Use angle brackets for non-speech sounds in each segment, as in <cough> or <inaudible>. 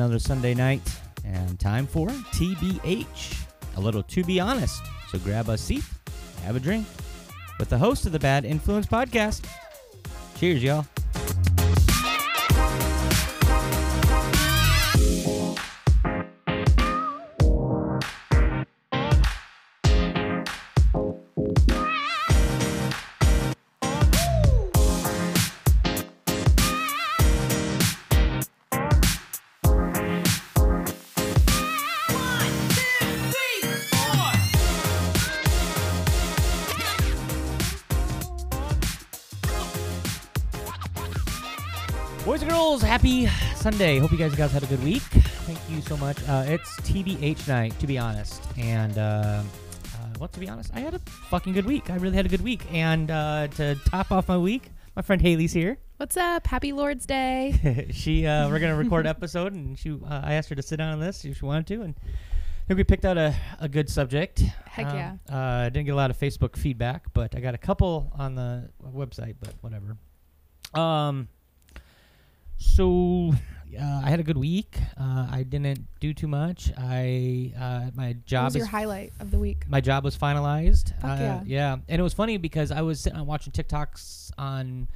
another Sunday night, and time for TBH, a little to be honest. So grab a seat, have a drink, with the host of the Bad Influence Podcast. Cheers, y'all. Happy Sunday. Hope you guys guys had a good week. Thank you so much. Uh, it's TBH night, to be honest. And, uh, uh, well, to be honest, I had a fucking good week. I really had a good week. And uh, to top off my week, my friend Haley's here. What's up? Happy Lord's Day. <laughs> she, uh, we're gonna record an <laughs> episode, and she, uh, I asked her to sit down on this if she wanted to, and I think we picked out a, a good subject. Heck Um, yeah. Uh, didn't get a lot of Facebook feedback, but I got a couple on the website, but whatever. Um, so <laughs> uh, I had a good week. Uh, I didn't do too much. I uh, my What job was your highlight of the week? my job was finalized. Uh, yeah. and it was funny because I was sitting and watching TikToks on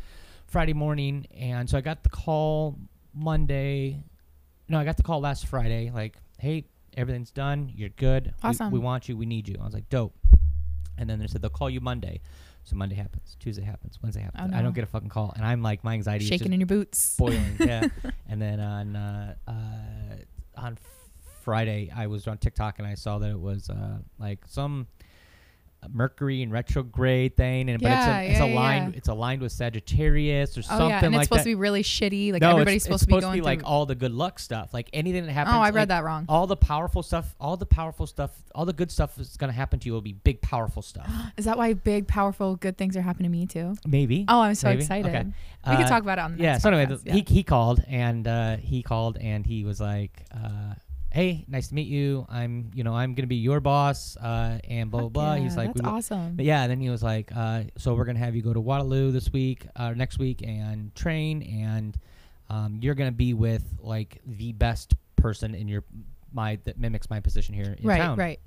Friday morning, and so I got the call Monday. No, I got the call last Friday. Like, hey, everything's done. You're good. We- Awesome. We, want you. We need you. I was like, dope. And then they said they'll call you Monday. So Monday happens, Tuesday happens, Wednesday happens. Oh, I don't get a fucking call, and I'm like, my anxiety is Shaking in your boots. <laughs> boiling. yeah. And then on uh, uh, on Friday, I was on TikTok and I saw that it was uh, like some Mercury and retrograde thing, and Yeah, but it's a, it's yeah, aligned yeah. it's aligned with Sagittarius or something Oh yeah, and like it's supposed that. to be really shitty. Like no, everybody's it's, supposed it's to be supposed going to be like all the good luck stuff. Like anything that happens. oh, I read like, that wrong. All the powerful stuff, all the powerful stuff, all the good stuff is gonna happen to you. Will be big, powerful stuff. <gasps> Is that why big, powerful, good things are happening to me too? Maybe. Oh, I'm so Maybe? excited. Okay. We Uh, can talk about it on the yeah. So anyway, podcast, the, yeah. he he called and uh, he called and he was like, uh, "Hey, nice to meet you. I'm you know I'm gonna be your boss uh, and blah blah blah." yeah, He's like, that's we, awesome. But yeah, and then he was like, uh, "So we're gonna have you go to Waterloo this week, uh, next week, and train, and um, you're gonna be with like the best person in your my that mimics my position here in right, town." right. right.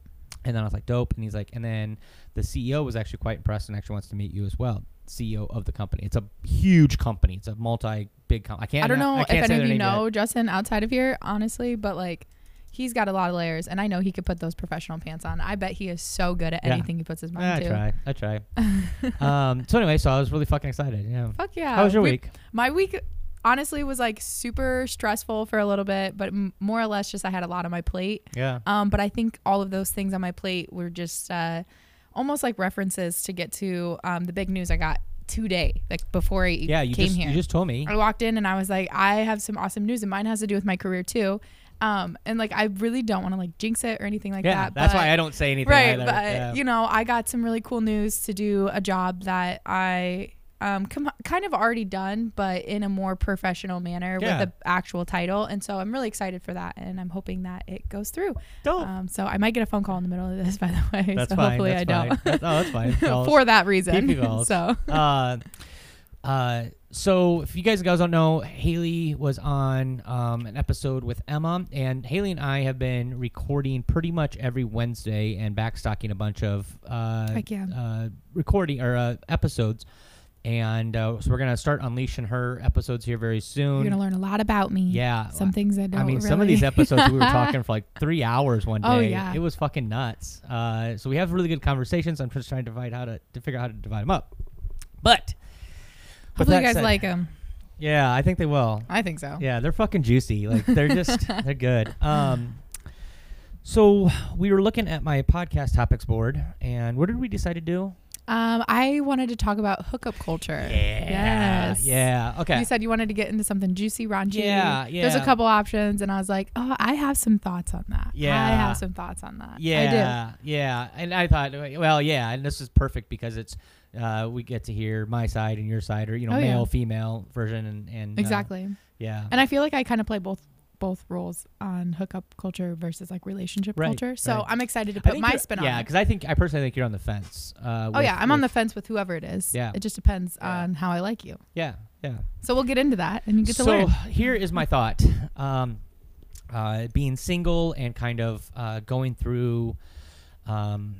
And then I was like, "Dope." And he's like, and then the CEO was actually quite impressed and actually wants to meet you as well. CEO of the company. It's a huge company. It's a multi big company. I can't. I don't know I if any of you name yet. know Justin outside of here, honestly, but like he's got a lot of layers, and I know he could put those professional pants on. I bet he is so good at Yeah. anything he puts his I mind to. I try. I try. <laughs> um. So anyway, so I was really fucking excited. Yeah. Fuck yeah. How was your We- week? My week honestly was like super stressful for a little bit, but m- more or less just I had a lot on my plate. Yeah. Um, but I think all of those things on my plate were just uh, almost like references to get to um, the big news I got today, like before I Yeah. You came just here. you just told me. I walked in and I was like, I have some awesome news, and mine has to do with my career too. Um, and like I really don't want to like jinx it or anything like yeah. that. that's but- why I don't say anything. right either. but yeah. you know i got some really cool news to do a job that i um com- kind of already done but in a more professional manner Yeah. with the actual title and so i'm really excited for that and i'm hoping that it goes through Dope. um so i might get a phone call in the middle of this <laughs> by the way that's so fine. hopefully that's i don't Fine. That's, oh, that's fine. <laughs> For that reason <laughs> so uh, uh, so if you guys guys don't know, Haley was on um, an episode with Emma, and Haley and I have been recording pretty much every Wednesday and backstocking a bunch of uh, Heck yeah. uh, recording or uh, episodes. And uh, so we're gonna start unleashing her episodes here very soon. you're gonna learn a lot about me yeah, some things i don't I mean, really some of these episodes we were <laughs> talking for like three hours one day. Oh, yeah. it was fucking nuts. Uh, so we have really good conversations. I'm just trying to divide how to to figure out how to divide them up. But hopefully you guys said- like them Yeah, I think they will. i think so Yeah, they're fucking juicy. Like they're just <laughs> they're good. Um, so we were looking at my podcast topics board, and what did we decide to do? Um i wanted to talk about hookup culture Yeah. yes Yeah. Okay. You said you wanted to get into something juicy, raunchy. Yeah, Yeah. There's a couple options, and I was like, oh, I have some thoughts on that. Yeah. I have some thoughts on that. Yeah, I do. yeah, and I thought, well, yeah, and this is perfect because it's uh, we get to hear my side and your side, or you know, Oh, yeah. male, female version, and and uh, Exactly. yeah, and I feel like I kind of play both both roles on hookup culture versus like relationship Right, culture. So right. I'm excited to put my spin on it. Yeah, because I think I personally think you're on the fence. Uh, Oh with- yeah, I'm on the fence with whoever it is. Yeah. It just depends Yeah. on how I like you. yeah, yeah. So we'll get into that, and you get so to learn. So here is my thought. Um, uh, being single and kind of uh, going through, um,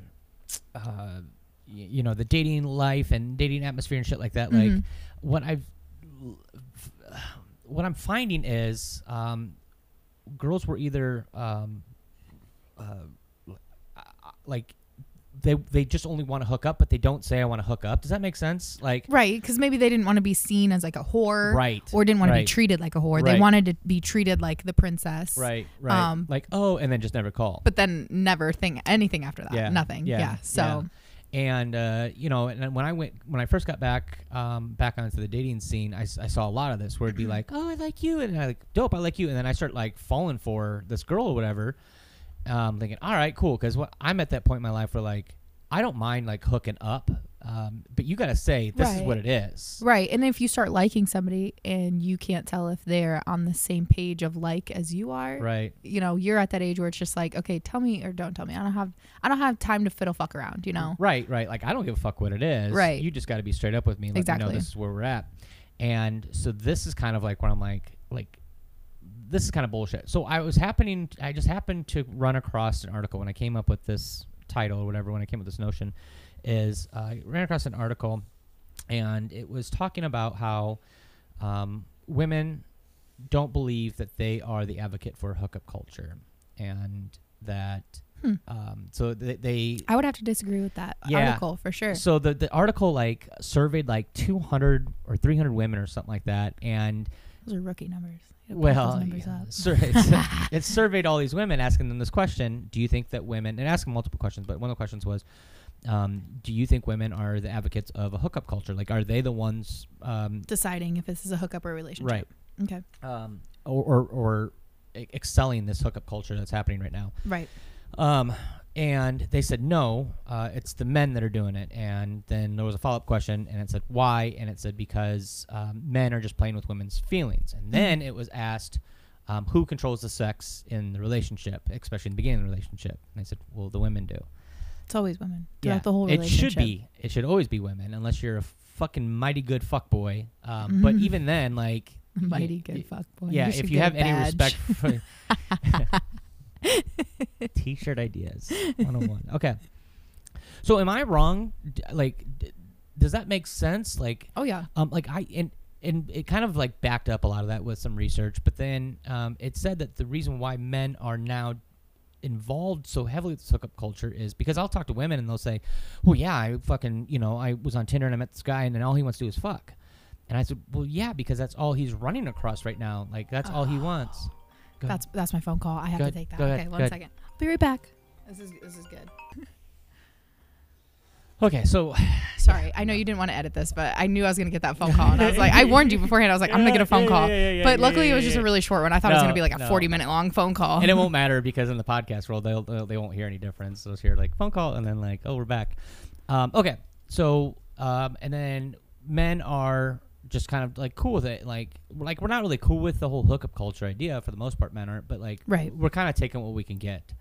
uh, y- you know, the dating life and dating atmosphere and shit like that. Like Mhm. what I've, what I'm finding is, um, girls were either, um, uh, like. They, they just only want to hook up, but they don't say I want to hook up. Does that make sense? Like, Right, because maybe they didn't want to be seen as like a whore, right, or didn't want to be treated like a whore. Right. They wanted to be treated like the princess, right, right. Um, like, oh, and then just never call. But then never think anything after that. Yeah, Nothing. yeah, Yeah. So and uh, you know, and when I went when I first got back um, back onto the dating scene, I saw a lot of this where it'd be like, oh, I like you, and I like dope, I like you, and then I start like falling for this girl or whatever, um, thinking, all right, cool, because what I'm at that point in my life where like I don't mind like hooking up, um, but you gotta say this is what it is. right, and if you start liking somebody and you can't tell if they're on the same page of like as you are, Right. you know, you're at that age where it's just like, okay, tell me or don't tell me. I don't have I don't have time to fiddle fuck around. You know. Right, right. Like I don't give a fuck what it is. Right. You just got to be straight up with me. Let me know this is where we're at. And so this is kind of like where I'm like, like, this is kind of bullshit. So I was happening. I just happened to run across an article when I came up with this title or whatever. When I came up with this notion, is uh, I ran across an article, and it was talking about how um, women don't believe that they are the advocate for hookup culture, and that. Hmm. Um, so they, they I would have to disagree with that Yeah. article for sure. so the the article like surveyed like 200 or 300 women or something like that, and Those are rookie numbers. You gotta put well, yeah, sur- it's, <laughs> it surveyed all these women, asking them this question: Do you think that women? And asking multiple questions, but one of the questions was, um, Do you think women are the advocates of a hookup culture? Like, are they the ones, um, deciding if this is a hookup or a relationship. right, Okay. um, or or, or excelling this hookup culture that's happening right now? Right. Um, and they said no, uh, it's the men that are doing it. And then there was a follow up question, and it said why, and it said because um, men are just playing with women's feelings. And then it was asked um, who controls the sex in the relationship, especially in the beginning of the relationship. And they said, well, the women do. It's always women throughout the whole it should be. It should always be women, unless you're a fucking mighty good fuck boy. Um, But Mhm. <laughs> even then, like Mighty good fuck boy. yeah, should if you have any respect for <laughs> <laughs> <laughs> T-shirt ideas 101. Okay. So am I wrong? D- Like d- does that make sense? Like Oh yeah. um like I and and it kind of like backed up a lot of that with some research, but then um it said that the reason why men are now involved so heavily with this hookup culture is because I'll talk to women and they'll say, "Well, yeah, I fucking, you know, I was on Tinder and I met this guy and then all he wants to do is fuck." And I said, "Well, yeah, because that's all he's running across right now. Like that's all he wants." Go ahead. That's that's my phone call. I have Go to take that. go ahead, okay, go one ahead. I'll be right back. This is this is good. Okay, so <sighs> Sorry, I know you didn't want to edit this, but I knew I was gonna get that phone call, and I was like, I <laughs> warned you beforehand. I was like, I'm gonna get a phone call. yeah, yeah, yeah, but yeah, luckily, yeah, it was just a really short one. I thought it was No, gonna be like a no. 40 minute long phone call. and it won't <laughs> matter because in the podcast world they'll, they'll they won't hear any difference. They'll just hear like phone call and then like oh we're back. Um, okay, so um, and then men are just kind of like cool with it. Like like we're not really cool with the whole hookup culture idea for the most part. Men aren't, but like Right. we're kind of taking what we can get.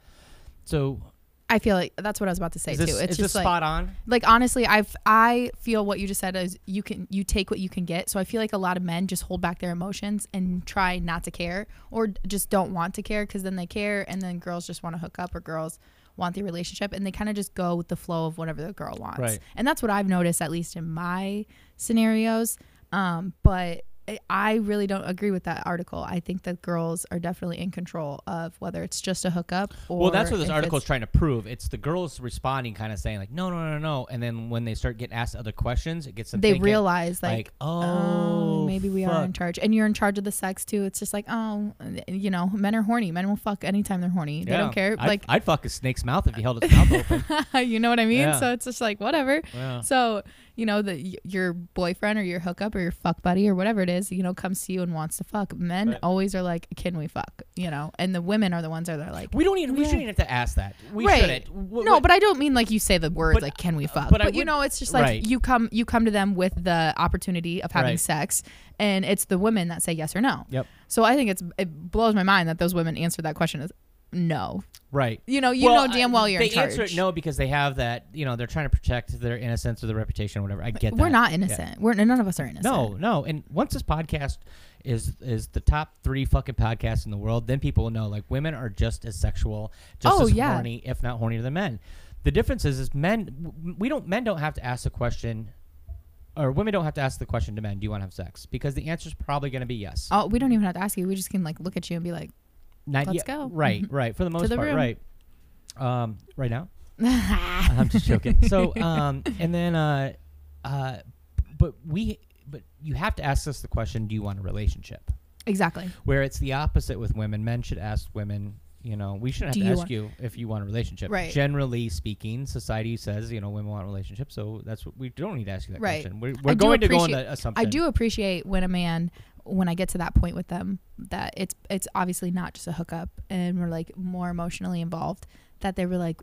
So I feel like that's what I was about to say this, too. It's just like spot on? like honestly i've i feel what you just said is you can you take what you can get so i feel like a lot of men just hold back their emotions and try not to care or just don't want to care because then they care and then girls just want to hook up or girls want the relationship and they kind of just go with the flow of whatever the girl wants Right. and that's what i've noticed at least in my scenarios um but I- really don't agree with that article. I think that girls are definitely in control of whether it's just a hookup or Well, that's what this article is trying to prove. It's the girls responding, kind of saying like, no, no, no, no, and then when they start getting asked other questions, it gets them They thinking, realize like, like, oh, oh, maybe we are in charge. And you're in charge of the sex too. It's just like, oh, you know, men are horny. Men will fuck anytime they're horny. They Yeah. don't care. I'd, like, I'd fuck a snake's mouth if he held its <laughs> mouth open. you know what I mean? Yeah. So it's just like, whatever. Yeah. So, you know, the your boyfriend or your hookup or your fuck buddy or whatever it is, you know, comes to you and wants to fuck. Men Right. always are like, can we fuck? You know, and the women are the ones that are like, We don't even. We shouldn't have to ask that. We Right. shouldn't. W- no, but I don't mean like you say the words But- like can we uh, fuck. but But, you would- know, it's just like right. you come you come to them with the opportunity of having sex and it's the women that say yes or no. Yep. So I think it's it blows my mind that those women answered that question as no. Right. You know, you Well, know damn well you're they in charge. answer it no because they have that. You know, they're trying to protect their innocence or their reputation or whatever. I get that. We're not Yeah. innocent. We're none of us are innocent. No, no. And once this podcast is is the top three fucking podcasts in the world, then people will know like women are just as sexual, just Oh, as yeah. horny, if not hornier than men. The difference is, is men we don't men don't have to ask the question, or women don't have to ask the question to men, do you want to have sex? Because the answer is probably going to be yes. Oh, we don't even have to ask you. We just can like look at you and be like, Not let's yet. go. Right, <laughs> right. For the most the part, room. right. Um, right now. <laughs> I'm just joking. So, <laughs> um, and then, uh, uh, but we, but you have to ask us the question: Do you want a relationship? exactly. Where it's the opposite with women. Men should ask women. You know, we shouldn't Do have to you ask you if you want a relationship. Right. Generally speaking, society says you know women want relationships, so that's what we don't need to ask you that Right. question. We're, we're going to go on appreciate- assumption. I do appreciate when a man, when I get to that point with them, that it's it's obviously not just a hookup, and we're like more emotionally involved. That they were like,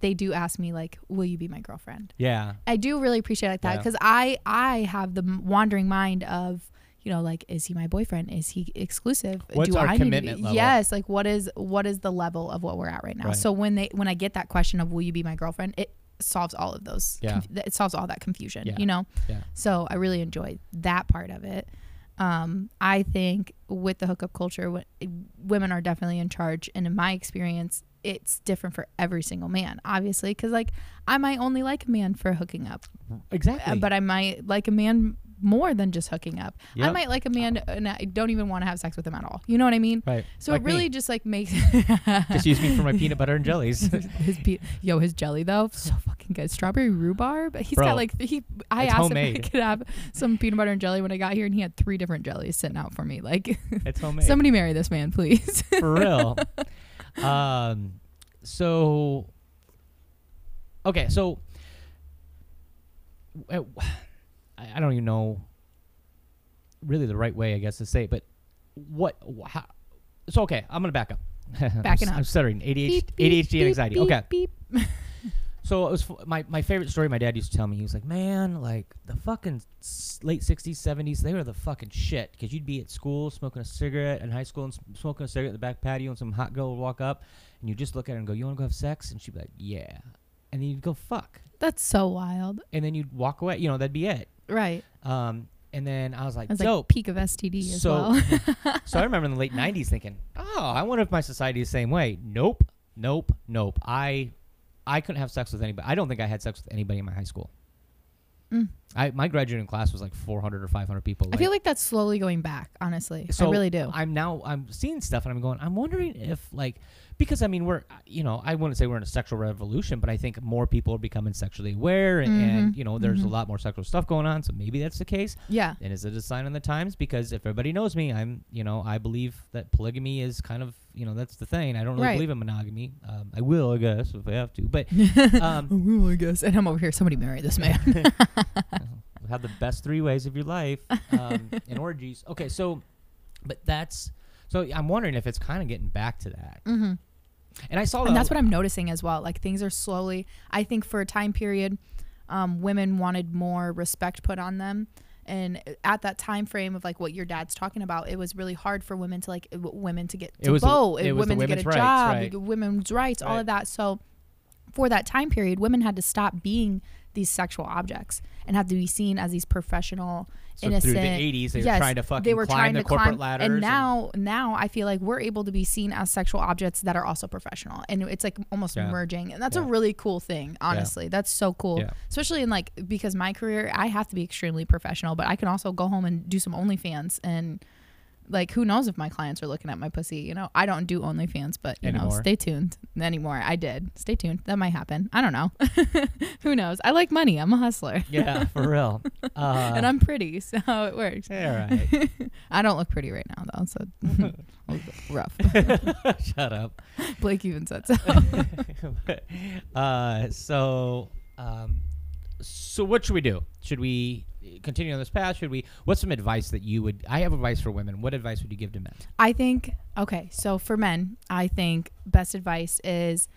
they do ask me like, "Will you be my girlfriend?" Yeah. I do really appreciate like that Yeah. because I I have the wandering mind of you know like is he my boyfriend is he exclusive What's do our I need to commitment be? level? yes like what is what is the level of what we're at right now Right. so when they when I get that question of will you be my girlfriend it solves all of those Yeah. conf- it solves all that confusion Yeah. you know Yeah. so I really enjoy that part of it um, I think with the hookup culture, w- women are definitely in charge, and in my experience, it's different for every single man. Obviously, because like I might only like a man for hooking up, Exactly. but I might like a man more than just hooking up. I might like a man and I don't even want to have sex with him at all. You know what I mean? right. So Like it me. really just like makes <laughs> just use me for my peanut butter and jellies. <laughs> his pe- yo his jelly though so fucking good strawberry rhubarb he's Bro, got like he I asked him if homemade. I could have some peanut butter and jelly when I got here and he had three different jellies sitting out for me like <laughs> it's homemade. somebody marry this man please for real. um, so okay, so uh, I I don't even know really the right way, I guess, to say it, but what? wh- How, so okay, I'm gonna back up. <laughs> Backing I'm, up. I'm stuttering. ADHD, Beep, beep, ADHD and anxiety. beep, okay, beep. <laughs> so it was f- my my favorite story. My dad used to tell me. He was like, "Man, like the fucking s- late '60s, '70s, they were the fucking shit." Because you'd be at school smoking a cigarette in high school and s- smoking a cigarette in the back patio, and some hot girl would walk up, and you just look at her and go, "You want to go have sex?" And she'd be like, "Yeah," and then you'd go, "Fuck," that's so wild and then you'd walk away. You know, that'd be it. Right Um, and then I was like, it's "Dope." like peak of STD as So- well <laughs> so I remember in the late <laughs> '90s thinking, "Oh, I wonder if my society is the same way." Nope, nope, nope. I, I couldn't have sex with anybody. I don't think I had sex with anybody in my high school. Mm. I my graduating class was like 400 or 500 people. I feel like that's slowly going back honestly so I really do I'm now I'm seeing stuff and I'm going. I'm wondering if like because I mean we're you know I wouldn't say we're in a sexual revolution, but I think more people are becoming sexually aware and, and Mhm, you know there's a mhm. lot more sexual stuff going on. So maybe that's the case. yeah And is it a sign of the times? Because if everybody knows me, I'm, you know, I believe that polygamy is kind of, you know, that's the thing. I don't really Right. believe in monogamy. Um, I will, I guess, if I have to. But <laughs> um, will I guess and I'm over here somebody marry this man <laughs> <laughs> have the best three ways of your life um, <laughs> and orgies. Okay, so, but that's, so I'm wondering if it's kind of getting back to that. mm-hmm. And I saw and that. that's what I'm noticing as well. Like things are slowly. I think for a time period, um, women wanted more respect put on them, and at that time frame of like what your dad's talking about, it was really hard for women to like w- women to get It to was vote, it was women to get a rights, job, right. women's rights, all of that. So for that time period, women had to stop being these sexual objects and have to be seen as these professional, so innocent. through the 80s, they were trying to fucking they were climb trying the to corporate climb, ladders. and now now I feel like we're able to be seen as sexual objects that are also professional, and it's like almost Yeah. merging, and that's a really cool thing. Honestly, that's so cool, Yeah. especially in like because my career I have to be extremely professional, but I can also go home and do some OnlyFans and. Like who knows if my clients are looking at my pussy? You know, I don't do OnlyFans, but you know, stay tuned. Anymore, I did. Stay tuned. That might happen. I don't know. <laughs> who knows? I like money. I'm a hustler, yeah, for real. <laughs> Uh, and I'm pretty, so <laughs> it works. yeah, right. I don't look pretty right now though, so rough. Shut up. Blake even said so. uh, so, um, so what should we do? Should we continue on this path? Should we? What's some advice that you would? I have advice for women. What advice would you give to men? I think okay, so for men, I think best advice is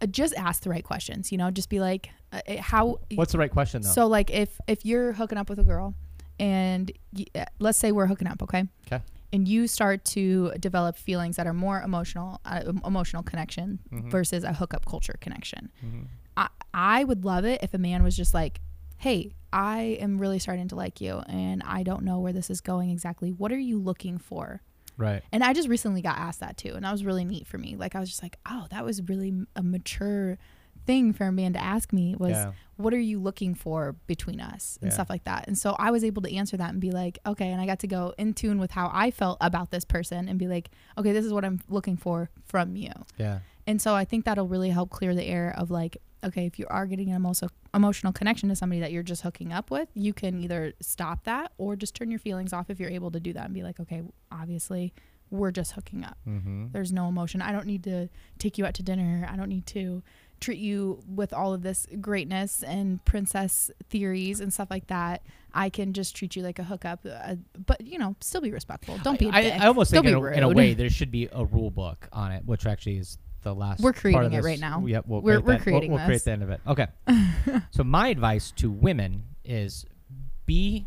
uh, just ask the right questions. You know, just be like, uh, how. What's the right question though? So like if if you're hooking up with a girl, and y- uh, let's say we're hooking up, okay? Okay. and you start to develop feelings that are more emotional, uh, emotional connection Mhm. versus a hookup culture connection. Mhm. I, I would love it if a man was just like, hey, I am really starting to like you and I don't know where this is going exactly. What are you looking for? Right. And I just recently got asked that too. And that was really neat for me. Like, I was just like, oh, that was really a mature thing for a man to ask me was, Yeah. what are you looking for between us and Yeah. stuff like that. And so I was able to answer that and be like, okay. And I got to go in tune with how I felt about this person and be like, okay, this is what I'm looking for from you. Yeah. And so I think that'll really help clear the air of like, okay, if you are getting an emotional emotional connection to somebody that you're just hooking up with, you can either stop that or just turn your feelings off if you're able to do that and be like, okay, obviously we're just hooking up. Mm-hmm. There's no emotion. I don't need to take you out to dinner. I don't need to treat you with all of this greatness and princess theories and stuff like that. I can just treat you like a hookup, uh, but you know, still be respectful. Don't be I. I almost think in a, in a way <laughs> there should be a rule book on it, which actually is the last. We're creating it right now. Yep, we'll We're- create we're that. creating We'll, we'll create the end of it. Okay. <laughs> so my advice to women is be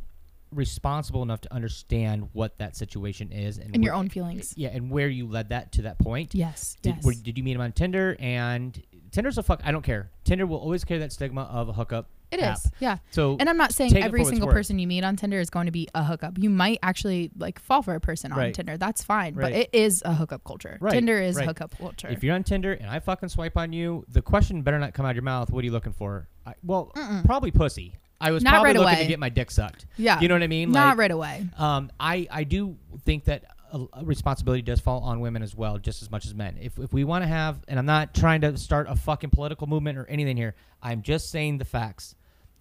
responsible enough to understand what that situation is and in your own feelings. Yeah, and where you led that to that point. Yes. Did, yes. were, did you meet him on Tinder? And Tinder's a fuck. I don't care. Tinder will always carry that stigma of a hookup. It app. is. Yeah. So And I'm not saying every single person you meet on Tinder is going to be a hookup. You might actually like fall for a person on Right. Tinder. That's fine. Right. But it is a hookup culture. Right, Tinder is right. hookup culture. if you're on Tinder and I fucking swipe on you, the question better not come out of your mouth. What are you looking for? I, well, Mm-mm. probably pussy. I was Not probably right looking away. to get my dick sucked. yeah. You know what I mean? not Like, right away. Um, I I do think that a, responsibility does fall on women as well, just as much as men. If if we want to have, and I'm not trying to start a fucking political movement or anything here. I'm just saying the facts.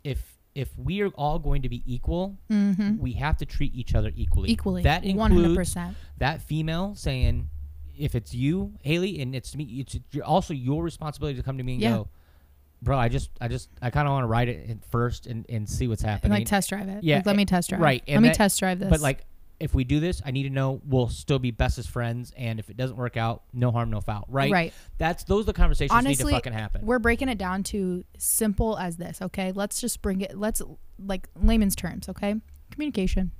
If if we are all going to be equal, Mm-hmm. we have to treat each other equally. Equally. That 100%. includes that female saying, if it's you, Haley, and it's me, it's you're also your responsibility to come to me and Yeah. go, bro. I just, I just, I kind of want to ride it first and, and see what's And happening. like test drive it. Yeah, Like, let me test drive. right, Let and me test drive this. but like, if we do this, I need to know we'll still be best as friends, and if it doesn't work out, no harm, no foul. Right. Right. That's those are the conversations need to fucking happen. we're breaking it down to simple as this, okay? Let's just bring it let's like layman's terms, okay? Communication.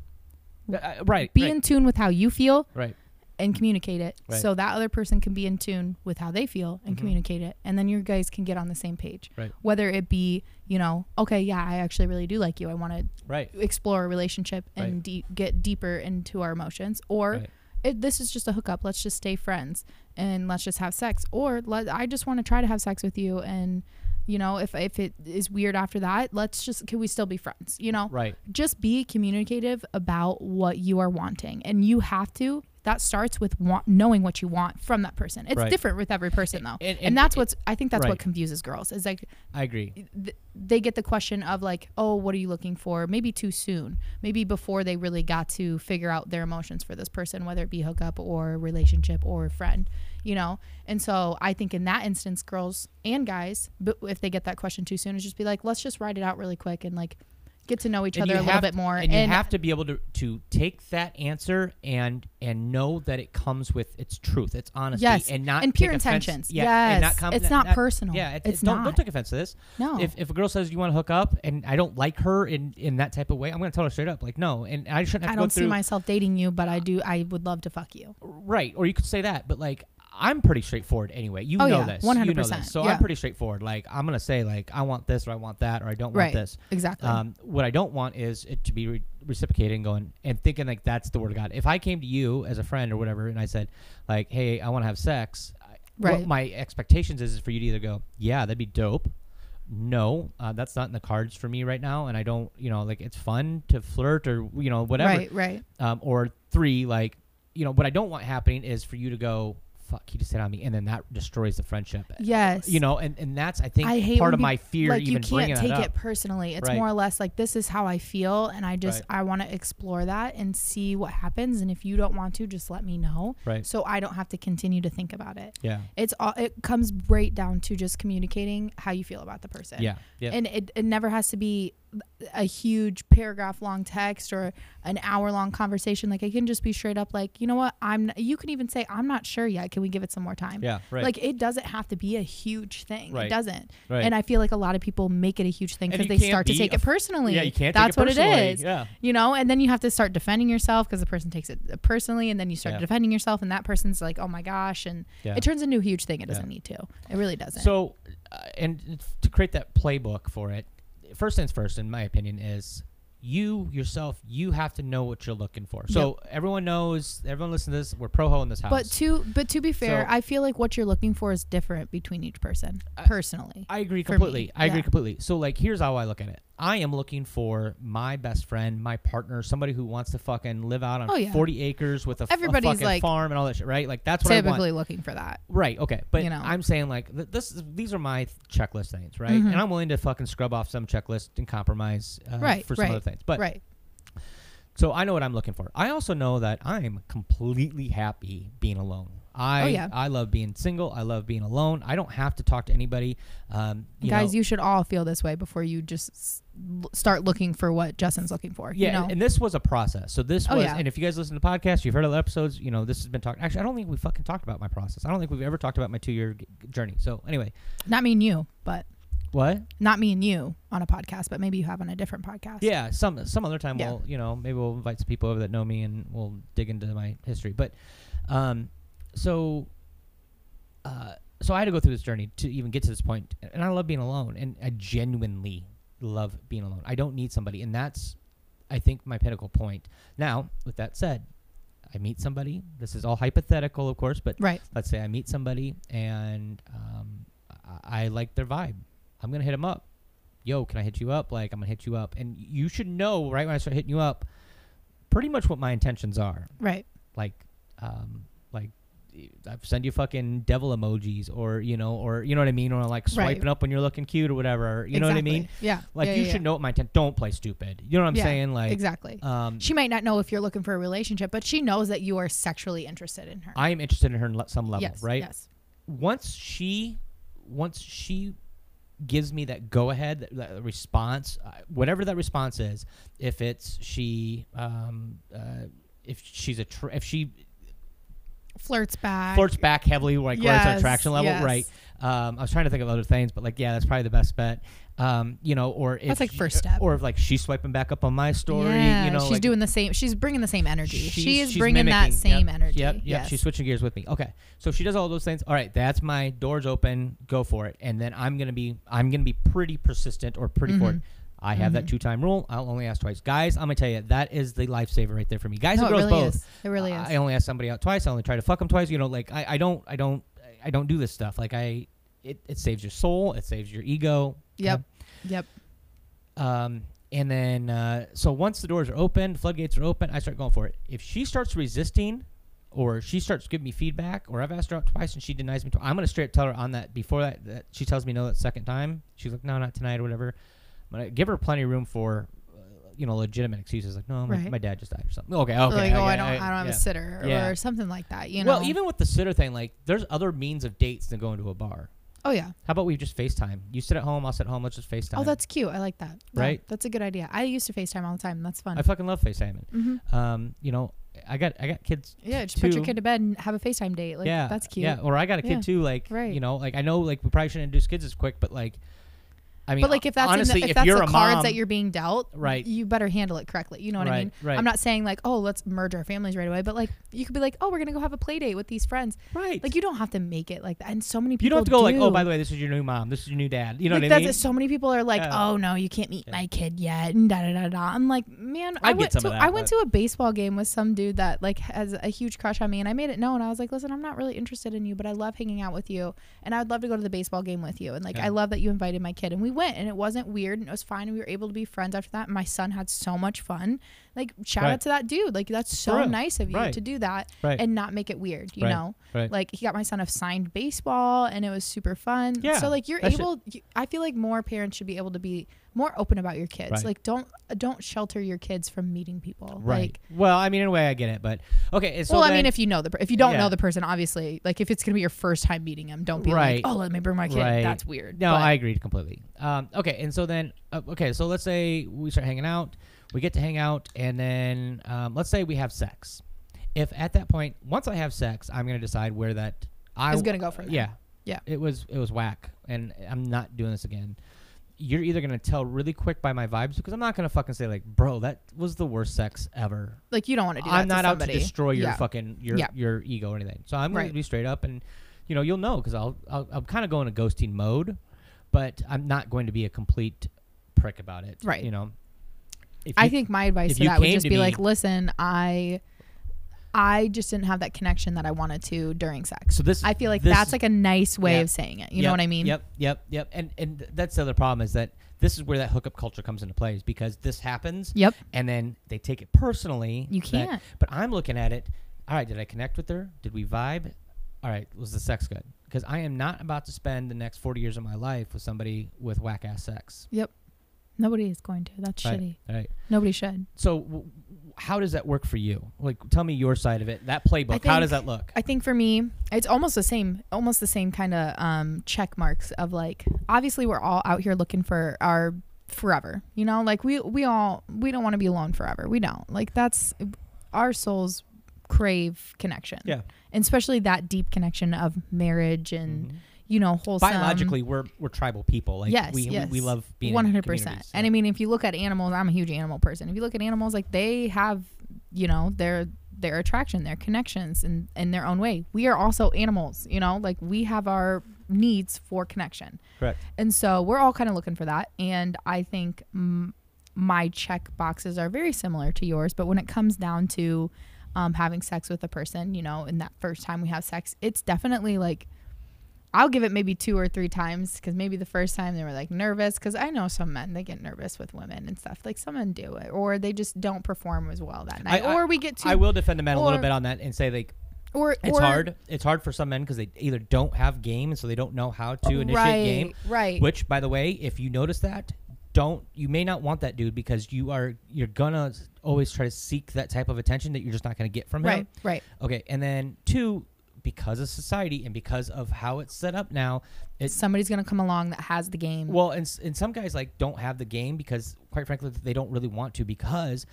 Uh, right. Be right, in tune with how you feel right. And communicate it Right. so that other person can be in tune with how they feel and Mhm. communicate it and then you guys can get on the same page Right. whether it be you know okay yeah i actually really do like you i want to Right. explore a relationship and Right. de- get deeper into our emotions or it, this is just a hookup let's just stay friends and let's just have sex or let, i just want to try to have sex with you and you know if, if it is weird after that let's just can we still be friends you know Right. just be communicative about what you are wanting and you have to that starts with want, knowing what you want from that person it's Right. different with every person though And- and, and that's what's i think that's right. what confuses girls is like I agree. th- they get the question of like oh what are you looking for maybe too soon maybe before they really got to figure out their emotions for this person whether it be hookup or relationship or friend you know and so i think in that instance girls and guys but if they get that question too soon is just be like let's just write it out really quick and like get to know each And other a little bit more and, you have to be able to to take that answer and and know that it comes with its truth, its honesty, Yes, and not and pure intentions. Yeah, and not Yes, it's not personal. Yeah, it, It's it- don't, not. don't take offense to this. no If, if a girl says you want to hook up and I don't like her in in that type of way, I'm gonna tell her straight up like no, and I shouldn't have i to don't see through myself dating you but i do i would love to fuck you right. Or you could say that, but like. I'm pretty straightforward anyway. You Oh, know yeah, this. You know 100%. this. So Yeah. I'm pretty straightforward. Like I'm gonna say like I want this or I want that or I don't want this. exactly Um, what I don't want is it to be re- reciprocated and going and thinking like that's the word of God. If I came to you as a friend or whatever and I said like, "Hey, I want to have sex," Right. what my expectations is, is for you to either go, "Yeah, that'd be dope." No, uh, that's not in the cards for me right now, and I don't, you know, like it's fun to flirt or you know whatever. right right Um, or three, like, you know, what I don't want happening is for you to go, "Fuck," he just hit on me, and then that destroys the friendship. Eh, yes You know, and, and that's I think I hate part of peop- my fear like even you can't take it personally it's Right. more or less like this is how i feel and i just Right. i want to explore that and see what happens and if you don't want to just let me know Right. so i don't have to continue to think about it Yeah. it's all it comes right down to just communicating how you feel about the person Yeah. Yeah. and it, it never has to be a huge paragraph long text or an hour long conversation. Like I can just be straight up like, you know what? I'm. You can even say I'm not sure yet. Can we give it some more time? Yeah, right. Like it doesn't have to be a huge thing. Right. It doesn't. Right. And I feel like a lot of people make it a huge thing because they start to take it personally. yeah, you can't. That's take what it personally. it is. Yeah. You know, and then you have to start defending yourself because the person takes it personally, and then you start Yeah. defending yourself, and that person's like, "Oh my gosh!" and Yeah. it turns into a huge thing. It doesn't need to. It really doesn't. So, uh, and to create that playbook for it, first things first, in my opinion, is you yourself. You have to know what you're looking for. So everyone knows. Everyone listen to this. We're pro ho in this house. But to but to be fair, So- I feel like what you're looking for is different between each person. I- personally, I agree for me, completely. I agree yeah. completely. So like here's how I look at it. I am looking for my best friend, my partner, somebody who wants to fucking live out on Oh, yeah. 40 acres with a, f- a Everybody's, fucking like, farm and all that shit, right? Like that's what I want. typically looking for that. Right. Okay. But You know. I'm saying like th- this. Is, these are my th- checklist things, right? Mhm. And I'm willing to fucking scrub off some checklist and compromise uh, Right, for some right, other things. But right. so I know what I'm looking for. I also know that I'm completely happy being alone. I Oh, yeah. I love being single. I love being alone. I don't have to talk to anybody. Um, you Guys, know, you should all feel this way before you just l- start looking for what Justin's looking for. Yeah, you know? and, and this was a process. So this Oh, was, yeah. and if you guys listen to the podcast, you've heard other episodes. You know, this has been talked. Actually, I don't think we fucking talked about my process. I don't think we've ever talked about my two-year g- journey. So anyway, not me and you, but what? not me and you on a podcast, but maybe you have on a different podcast. Yeah, some some other time Yeah. we'll you know maybe we'll invite some people over that know me and we'll dig into my history. But um, so uh, so I had to go through this journey to even get to this point, and I love being alone, and I genuinely love being alone. I don't need somebody, and that's I think my pinnacle point. Now, with that said, I meet somebody. This is all hypothetical, of course, but Right. let's say I meet somebody and um, I, I like their vibe. I'm gonna hit them up. Yo, can I hit you up? Like I'm gonna hit you up, and you should know right when I start hitting you up, pretty much what my intentions are. Right. Like, um, like I send you fucking devil emojis, or you know, or you know what I mean, or like swiping up when you're looking cute or whatever. You know what I mean? Yeah. Like Yeah, you yeah, should yeah. know what my intent. Don't play stupid. You know what I'm saying? Like exactly. Um, she might not know if you're looking for a relationship, but she knows that you are sexually interested in her. I am interested in her on some level, yes. right? Yes. once she once she gives me that go ahead that, that response uh, whatever that response is if it's she um uh if she's a tr- if she Flirts back. flirts back heavily like where it's attraction level yes. right um i was trying to think of other things but like yeah that's probably the best bet um you know or if That's, like, first step. or if like she's swiping back up on my story yeah, you know she's like, doing the same. She's bringing the same energy. she is bringing that same Yep, energy. Yep, yep. Yes. She's switching gears with me. Okay, so she does all those things. All right, that's my doors open. Go for it. And then I'm gonna be I'm gonna be pretty persistent or pretty forward. I have that two time rule. I'll only ask twice, guys. I'm gonna tell you that is the lifesaver right there for me. Guys no, and it girls really both. is. It really is. I only ask somebody out twice. I only try to fuck them twice. You know, like I, I don't I don't I don't do this stuff. Like I it, it saves your soul. It saves your ego. Yep. Yep. Um, and then, uh, so once the doors are open, floodgates are open, I start going for it. If she starts resisting, or she starts giving me feedback, or I've asked her out twice and she denies me, twice, I'm gonna straight tell her on that before that, that she tells me no that second time. She's like, no, not tonight or whatever. I'm give her plenty of room for, uh, you know, legitimate excuses like, no, my, Right. my dad just died or something. Okay, okay. like, oh, I get- don't, I, don't have yeah. a sitter Yeah. or something like that. You know. Well, even with the sitter thing, like, there's other means of dates than going to a bar. Oh yeah. How about we just FaceTime? You sit at home, I'll sit at home. Let's just FaceTime. Oh, that's cute. I like that. Yeah, Right? that's a good idea. I used to FaceTime all the time. That's fun. I fucking love FaceTiming. hmm Um, you know, I got I got kids Yeah, just put your kid to bed and have a FaceTime date. Like, yeah, that's cute. Yeah, or I got a kid Yeah. too. Like, Right. you know, like I know, like we probably shouldn't introduce kids as quick, but like, I mean, but like if that's honestly, in the, if, if that's you're the a cards mom, that you're being dealt, Right. You better handle it correctly. You know what I mean? right. I'm not saying like, oh, let's merge our families right away, but like you could be like, oh, we're gonna go have a play date with these friends. right? Like you don't have to make it like that. And so many people you don't have to go like, oh, by the way, this is your new mom, this is your new dad. You know like what I mean? it. so many people are like, Yeah. oh no, you can't meet Yeah. my kid yet, and da da da da. I'm like, man, I I, went to that, I went to a baseball game with some dude that like has a huge crush on me, and I made it known. I was like, listen, I'm not really interested in you, but I love hanging out with you, and I would love to go to the baseball game with you, and like Yeah. I love that you invited my kid, and we went, and it wasn't weird, and it was fine, and we were able to be friends after that. And my son had so much fun. Like shout Right. out to that dude. Like that's so nice of you Right. to do that right, and not make it weird. You know. Like he got my son a signed baseball and it was super fun. Yeah, So like you're able you, I feel like more parents should be able to be more open about your kids. Like don't don't shelter your kids from meeting people. Right. Like well, I mean, in a way, I get it, but okay. So well, I mean, if you know the per- if you don't Yeah. know the person, obviously, like if it's gonna be your first time meeting him, don't be like, oh, let me bring my kid. That's weird. No, But- I agreed completely. Um, okay, and so then, uh, okay, so let's say we start hanging out, we get to hang out, and then um, let's say we have sex. If at that point, once I have sex, I'm gonna decide where that I Is gonna go from there. Yeah, Yeah. It was it was whack, and I'm not doing this again. You're either gonna tell really quick by my vibes because I'm not gonna fucking say like, bro, that was the worst sex ever. like you don't want to do that. I'm not to out to destroy your Yeah. fucking your Yeah. your ego or anything. So I'm going Right. to be straight up, and you know you'll know because I'll, I'll I'll kind of go into ghosting mode, but I'm not going to be a complete prick about it. Right. You know. If I think my advice to that would just be me- like, listen, I I just didn't have that connection that I wanted to during sex. so. This I feel like this that's like a nice way Yeah. of saying it. You Yep, know what I mean? Yep, yep, yep. And and that's the other problem is that this is where that hookup culture comes into play is because this happens, Yep. and then they take it personally. You can't. but I'm looking at it. All right, did I connect with her? Did we vibe? All right, was the sex good? Because I am not about to spend the next 40 years of my life with somebody with whack ass sex. Nobody is going to. That's Right. shitty. Right. Nobody should. So, w- how does that work for you? Like, tell me your side of it. That playbook. how does that look? I think for me, it's almost the same, almost the same kind of um, check marks of like, obviously we're all out here looking for our forever. You know, like we we all we don't want to be alone forever. We don't. Like that's our souls crave connection. Yeah. and especially that deep connection of marriage and Mhm. You know wholesome. Biologically, we're we're tribal people. Like, yes, we, yes. we we love being hundred percent. And I mean, if you look at animals, I'm a huge animal person. If you look at animals, like they have, you know, their their attraction, their connections, in in their own way. We are also animals. You know, like we have our needs for connection, correct. and so we're all kind of looking for that. And I think mm, my check boxes are very similar to yours, but when it comes down to um, having sex with a person, you know, in that first time we have sex, it's definitely like I'll give it maybe two or three times because maybe the first time they were like nervous because I know some men they get nervous with women and stuff like some men do it or they just don't perform as well that night I- or we get too I will defend the men a little bit on that and say like or it's or, hard. It's hard for some men because they either don't have game and so they don't know how to initiate right game. right Which, by the way, if you notice that, don't you may not want that dude because you are you're gonna always try to seek that type of attention that you're just not gonna get from him. right right Okay, and then two, because of society and because of how it's set up now, it's somebody's gonna come along that has the game well, and, and some guys like don't have the game because, quite frankly, they don't really want to because,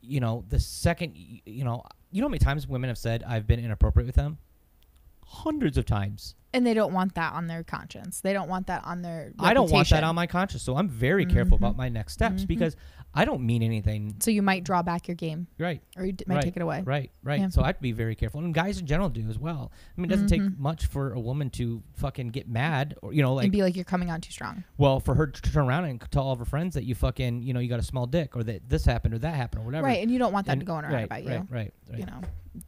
you know, the second you know, you know how many times women have said I've been inappropriate with them, hundreds of times. And they don't want that on their conscience they don't want that on their I don't want that on my conscience, so I'm very careful Mhm. about my next steps Mhm. because I don't mean anything. so you might draw back your game Right, or you d- might Right, take it away right, right. Yeah. So I have to be very careful, and guys in general do as well. I mean, it doesn't take Mhm. much for a woman to fucking get mad, or you know, like and be like you're coming on too strong Well, for her to turn around and tell all of her friends that you fucking, you know, you got a small dick or that this happened or that happened or whatever. right and you don't want that And- to go around right, about you right, right, right. you know,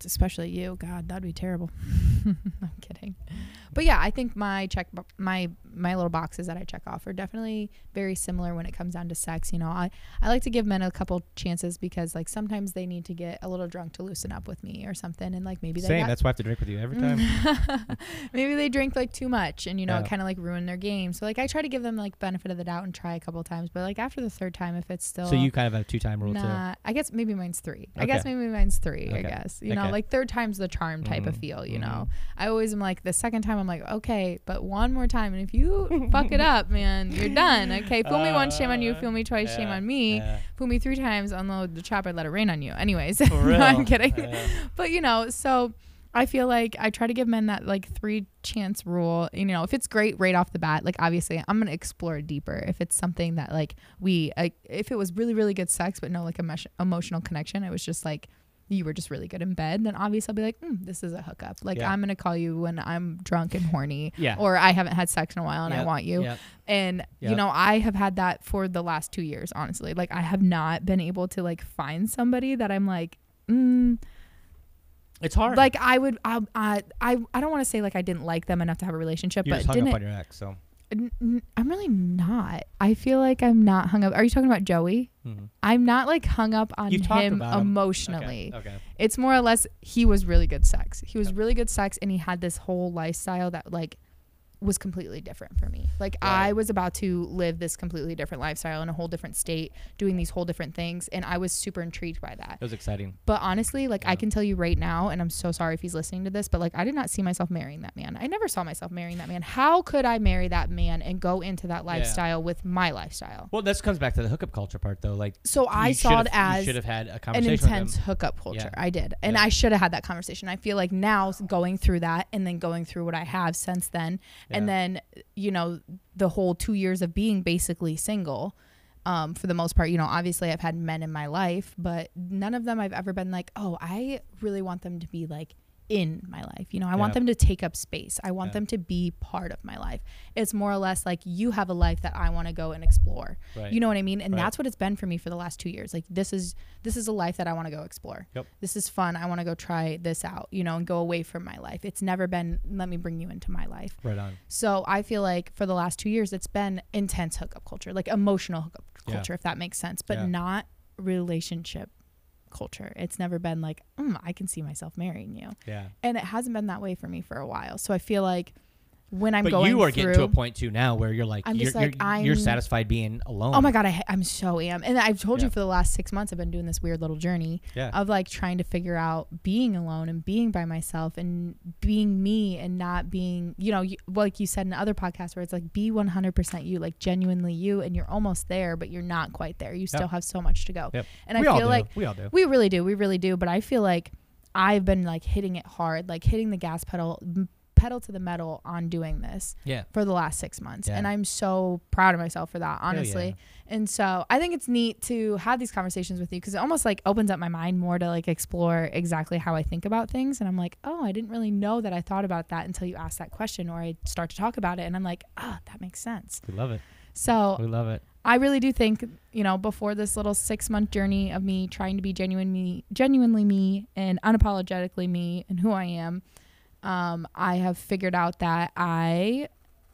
especially you. God, that'd be terrible. <laughs> I'm kidding, but yeah, I think my check, my my little boxes that I check off are definitely very similar when it comes down to sex. You know, I I like to give men a couple chances because like sometimes they need to get a little drunk to loosen up with me or something, and like maybe they Same. got- That's why I have to drink with you every time. <laughs> maybe they drink like too much and you know Yeah. it kind of like ruin their game so like i try to give them like benefit of the doubt and try a couple times but like after the third time if it's still so you kind of have a two time rule Nah, I guess maybe mine's three. I guess maybe mine's three. I guess you know, like third time's the charm type of Mhm. feel. You Mhm. know, I always am like the second time I'm like okay, but one more time, and if you <laughs> fuck it up, man, you're done. Okay, fool me once, shame on you. Uh, fool me twice, shame on me. yeah. Fool me three times, unload the chopper, let it rain on you. Anyways, <laughs> no, I'm kidding. Yeah. But you know, so I feel like I try to give men that like three chance rule. You know, if it's great right off the bat, like obviously I'm gonna explore it deeper. If it's something that like we, like, if it was really really good sex, but no like emotion emotional connection, it was just like you were just really good in bed, then obviously I'll be like, mm, this is a hookup. Like Yeah. I'm gonna call you when I'm drunk and horny, Yeah. or I haven't had sex in a while and I want you. yep. And you know, I have had that for the last two years, honestly. Like I have not been able to like find somebody that I'm like, mm, It's hard. like I would, I, I, I, I don't want to say like I didn't like them enough to have a relationship, you but just hung didn't. up on your ex, so. N- I'm really not. I feel like I'm not hung up. Are you talking about Joey? mhm. I'm not like hung up on You've him about him. emotionally. Okay. okay. It's more or less he was really good sex. He was Okay. really good sex, and he had this whole lifestyle that like was completely different for me. Like I was about to live this completely different lifestyle in a whole different state, doing these whole different things, and I was super intrigued by that. It was exciting. But honestly, like I can tell you right now, and I'm so sorry if he's listening to this, but like I did not see myself marrying that man. I never saw myself marrying that man. How could I marry that man and go into that lifestyle with my lifestyle? Well, this comes back to the hookup culture part, though. Like, So I saw it as should have had a an intense hookup culture. Yeah. I did. And Yeah. I should have had that conversation. I feel like now going through that and then going through what I have since then and then you know the whole 2 years of being basically single um, for the most part, you know, obviously I've had men in my life, but none of them I've ever been like, "Oh, I really want them to be like in my life. You know, I want them to take up space. I want Yeah. them to be part of my life. It's more or less like you have a life that I want to go and explore. Right. You know what I mean? And Right. that's what it's been for me for the last 2 years. Like this is this is a life that I want to go explore. Yep. This is fun. I want to go try this out, you know, and go away from my life. It's never been let me bring you into my life. Right on. So I feel like for the last 2 years it's been intense hookup culture, like emotional hookup Yeah. culture if that makes sense, but not relationship culture. It's never been like, mm, I can see myself marrying you Yeah. and it hasn't been that way for me for a while. So I feel like when I'm but going you are through, getting to a point too now where you're like, I'm you're, just like, you're, you're satisfied being alone. oh my god, I, I'm so am, and I've told Yeah. you for the last six months I've been doing this weird little journey Yeah. of like trying to figure out being alone and being by myself and being me and not being, you know, you, like you said in other podcasts where it's like be 100% you, like genuinely you, and you're almost there, but you're not quite there. You still have so much to go. Yep. And we I feel like we all do. we really do. We really do. But I feel like I've been like hitting it hard, like hitting the gas pedal, m- pedal to the metal on doing this Yeah. for the last six months. Yeah. And I'm so proud of myself for that, honestly. yeah. And so I think it's neat to have these conversations with you because it almost like opens up my mind more to like explore exactly how I think about things. And I'm like, oh, I didn't really know that I thought about that until you asked that question or I start to talk about it. And I'm like, ah, that makes sense. We love it. So We love it. I really do think, you know, before this little six month journey of me trying to be genuine me, genuinely me, and unapologetically me, and who I am, um, I have figured out that I,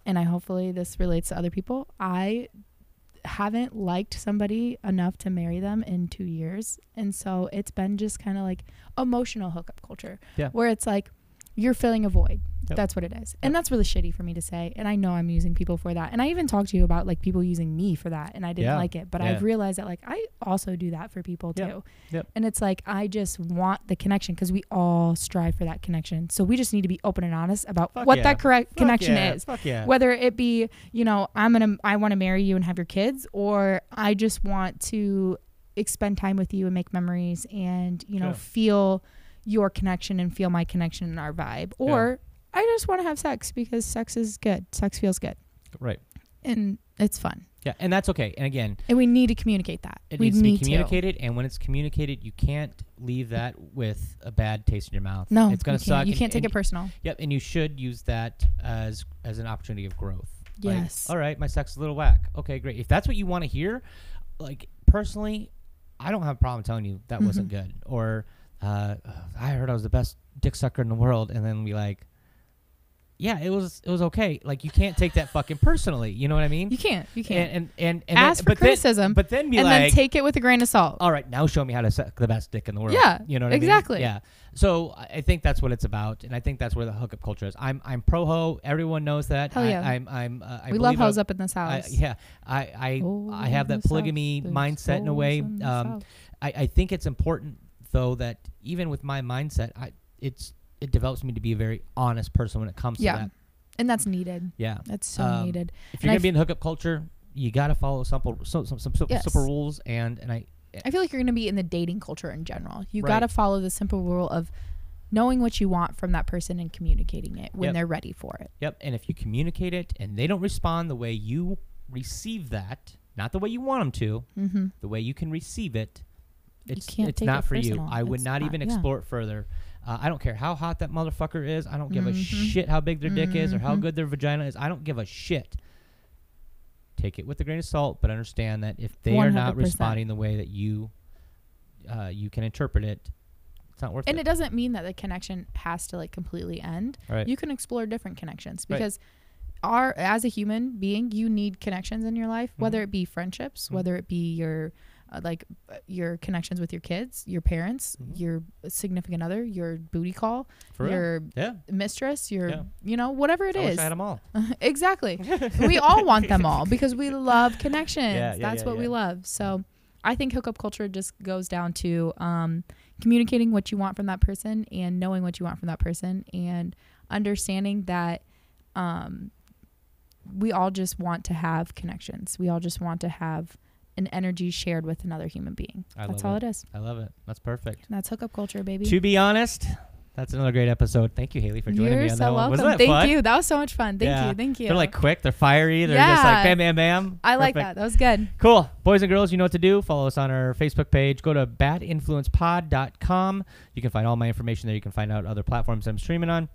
and I hopefully this relates to other people, I haven't liked somebody enough to marry them in two years, and so it's been just kind of like emotional hookup culture, Yeah. where it's like you're filling a void. Yep. That's what it is. And that's really shitty for me to say. And I know I'm using people for that. And I even talked to you about like people using me for that. And I didn't Yeah. like it. But Yeah. I've realized that like I also do that for people Yep. too. Yep. And it's like I just want the connection because we all strive for that connection. So we just need to be open and honest about Fuck what yeah. that correct Fuck connection is. Fuck yeah. Whether it be, you know, I'm gonna I want to marry you and have your kids, or I just want to spend time with you and make memories and, you know, feel your connection and feel my connection and our vibe. Or I just want to have sex because sex is good. Sex feels good. Right. And it's fun. Yeah, and that's okay. And again, And we need to communicate that. it we needs to be communicated, and when it's communicated, you can't leave that with a bad taste in your mouth. No, it's gonna you can't. suck. You and- can't take it personal. Yep, and you should use that as as an opportunity of growth. Like, Yes. all right, my sex is a little whack. Okay, great. If that's what you want to hear, like personally, I don't have a problem telling you that wasn't Mm-hmm. good. Or uh, I heard I was the best dick sucker in the world, and then be like, yeah, it was it was okay. Like you can't take that fucking personally. You know what I mean? You can't. You can't. And and and, and Ask then, for but then- criticism but then be like and like, then take it with a grain of salt. all right, now show me how to suck the best dick in the world. Yeah, you know what exactly. I mean? Yeah. So I I think that's what it's about, and I think that's where the hookup culture is. I'm I'm pro ho. Everyone knows that. Hell I, yeah. I'm I'm uh, I we love hoes up in this I, house. yeah, I I, Hoes I have that polygamy South. There's mindset in a way. in Um, I, I think it's important though that even with my mindset, I it's it develops me to be a very honest person when it comes Yeah. to that. and that's needed. Yeah. That's so Um, needed. If you're And gonna be in the hookup culture, you gotta follow simple some some, some simple, Yes. simple rules and and I I feel like you're going to be in the dating culture in general. You Right. got to follow the simple rule of knowing what you want from that person and communicating it when Yep. they're ready for it. Yep. And if you communicate it and they don't respond the way you receive that, not the way you want them to, Mm-hmm. the way you can receive it, it's it's not it for you. personal. I would It's not not- even yeah. explore it further. Uh, I don't care how hot that motherfucker is. I don't give a Mhm. shit how big their dick is or how Mhm. good their vagina is. I don't give a shit. Take it with a grain of salt, but understand that if they are not responding the way that you uh, you can interpret it, it's not worth And it. it doesn't mean that the connection has to like completely end. Right. You can explore different connections Right. because our as a human being, you need connections in your life, Mm-hmm. whether it be friendships, whether it be your uh, like uh, your connections with your kids, your parents, Mhm. your significant other, your booty call, For real. your Yeah. mistress, your Yeah. you know whatever it I is. I had them all. <laughs> exactly. <laughs> we all want them all because we love connections. Yeah, That's what we love. So I think hookup culture just goes down to um, communicating what you want from that person and knowing what you want from that person and understanding that um, we all just want to have connections. We all just want to have an energy shared with another human being. I That's all it. it is. I love it. That's perfect. That's hookup culture, baby. To be honest, that's another great episode. Thank you, Haley, for joining You're me on so that one. welcome. Wasn't that Thank fun? you. That was so much fun. Thank Yeah. you. Thank you. They're like quick. They're fiery. They're just like Yeah. bam, bam, bam. I like that. That was good. Cool. Boys and girls, you know what to do. Follow us on our Facebook page. Go to badinfluencepod.com. You can find all my information there. You can find out other platforms I'm streaming on.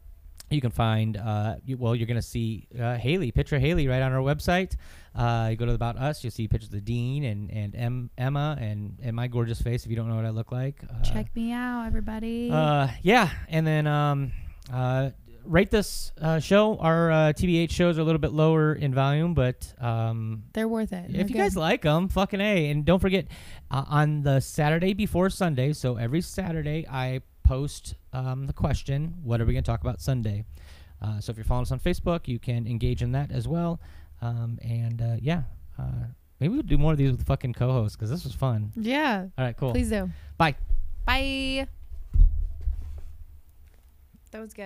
You can find, uh, you, well, you're going to see uh, Haley, picture Haley right on our website. Uh, you go to About Us, you'll see pictures of the Dean and, and em, Emma and, and my gorgeous face if you don't know what I look like. Uh, Check me out, everybody. uh, yeah, and then um, uh, rate this uh, show. Our uh, TBH shows are a little bit lower in volume, but um, They're worth it. if you guys like them, fucking a, and don't forget uh, on the Saturday before Sunday. So every Saturday I post um, the question, "What are we going to talk about Sunday?" Uh, so if you're following us on Facebook, you can engage in that as well. Um, and uh, yeah, uh, maybe we'll do more of these with fucking co-hosts because this was fun. yeah, All right, cool. please do. Bye. Bye. That was good.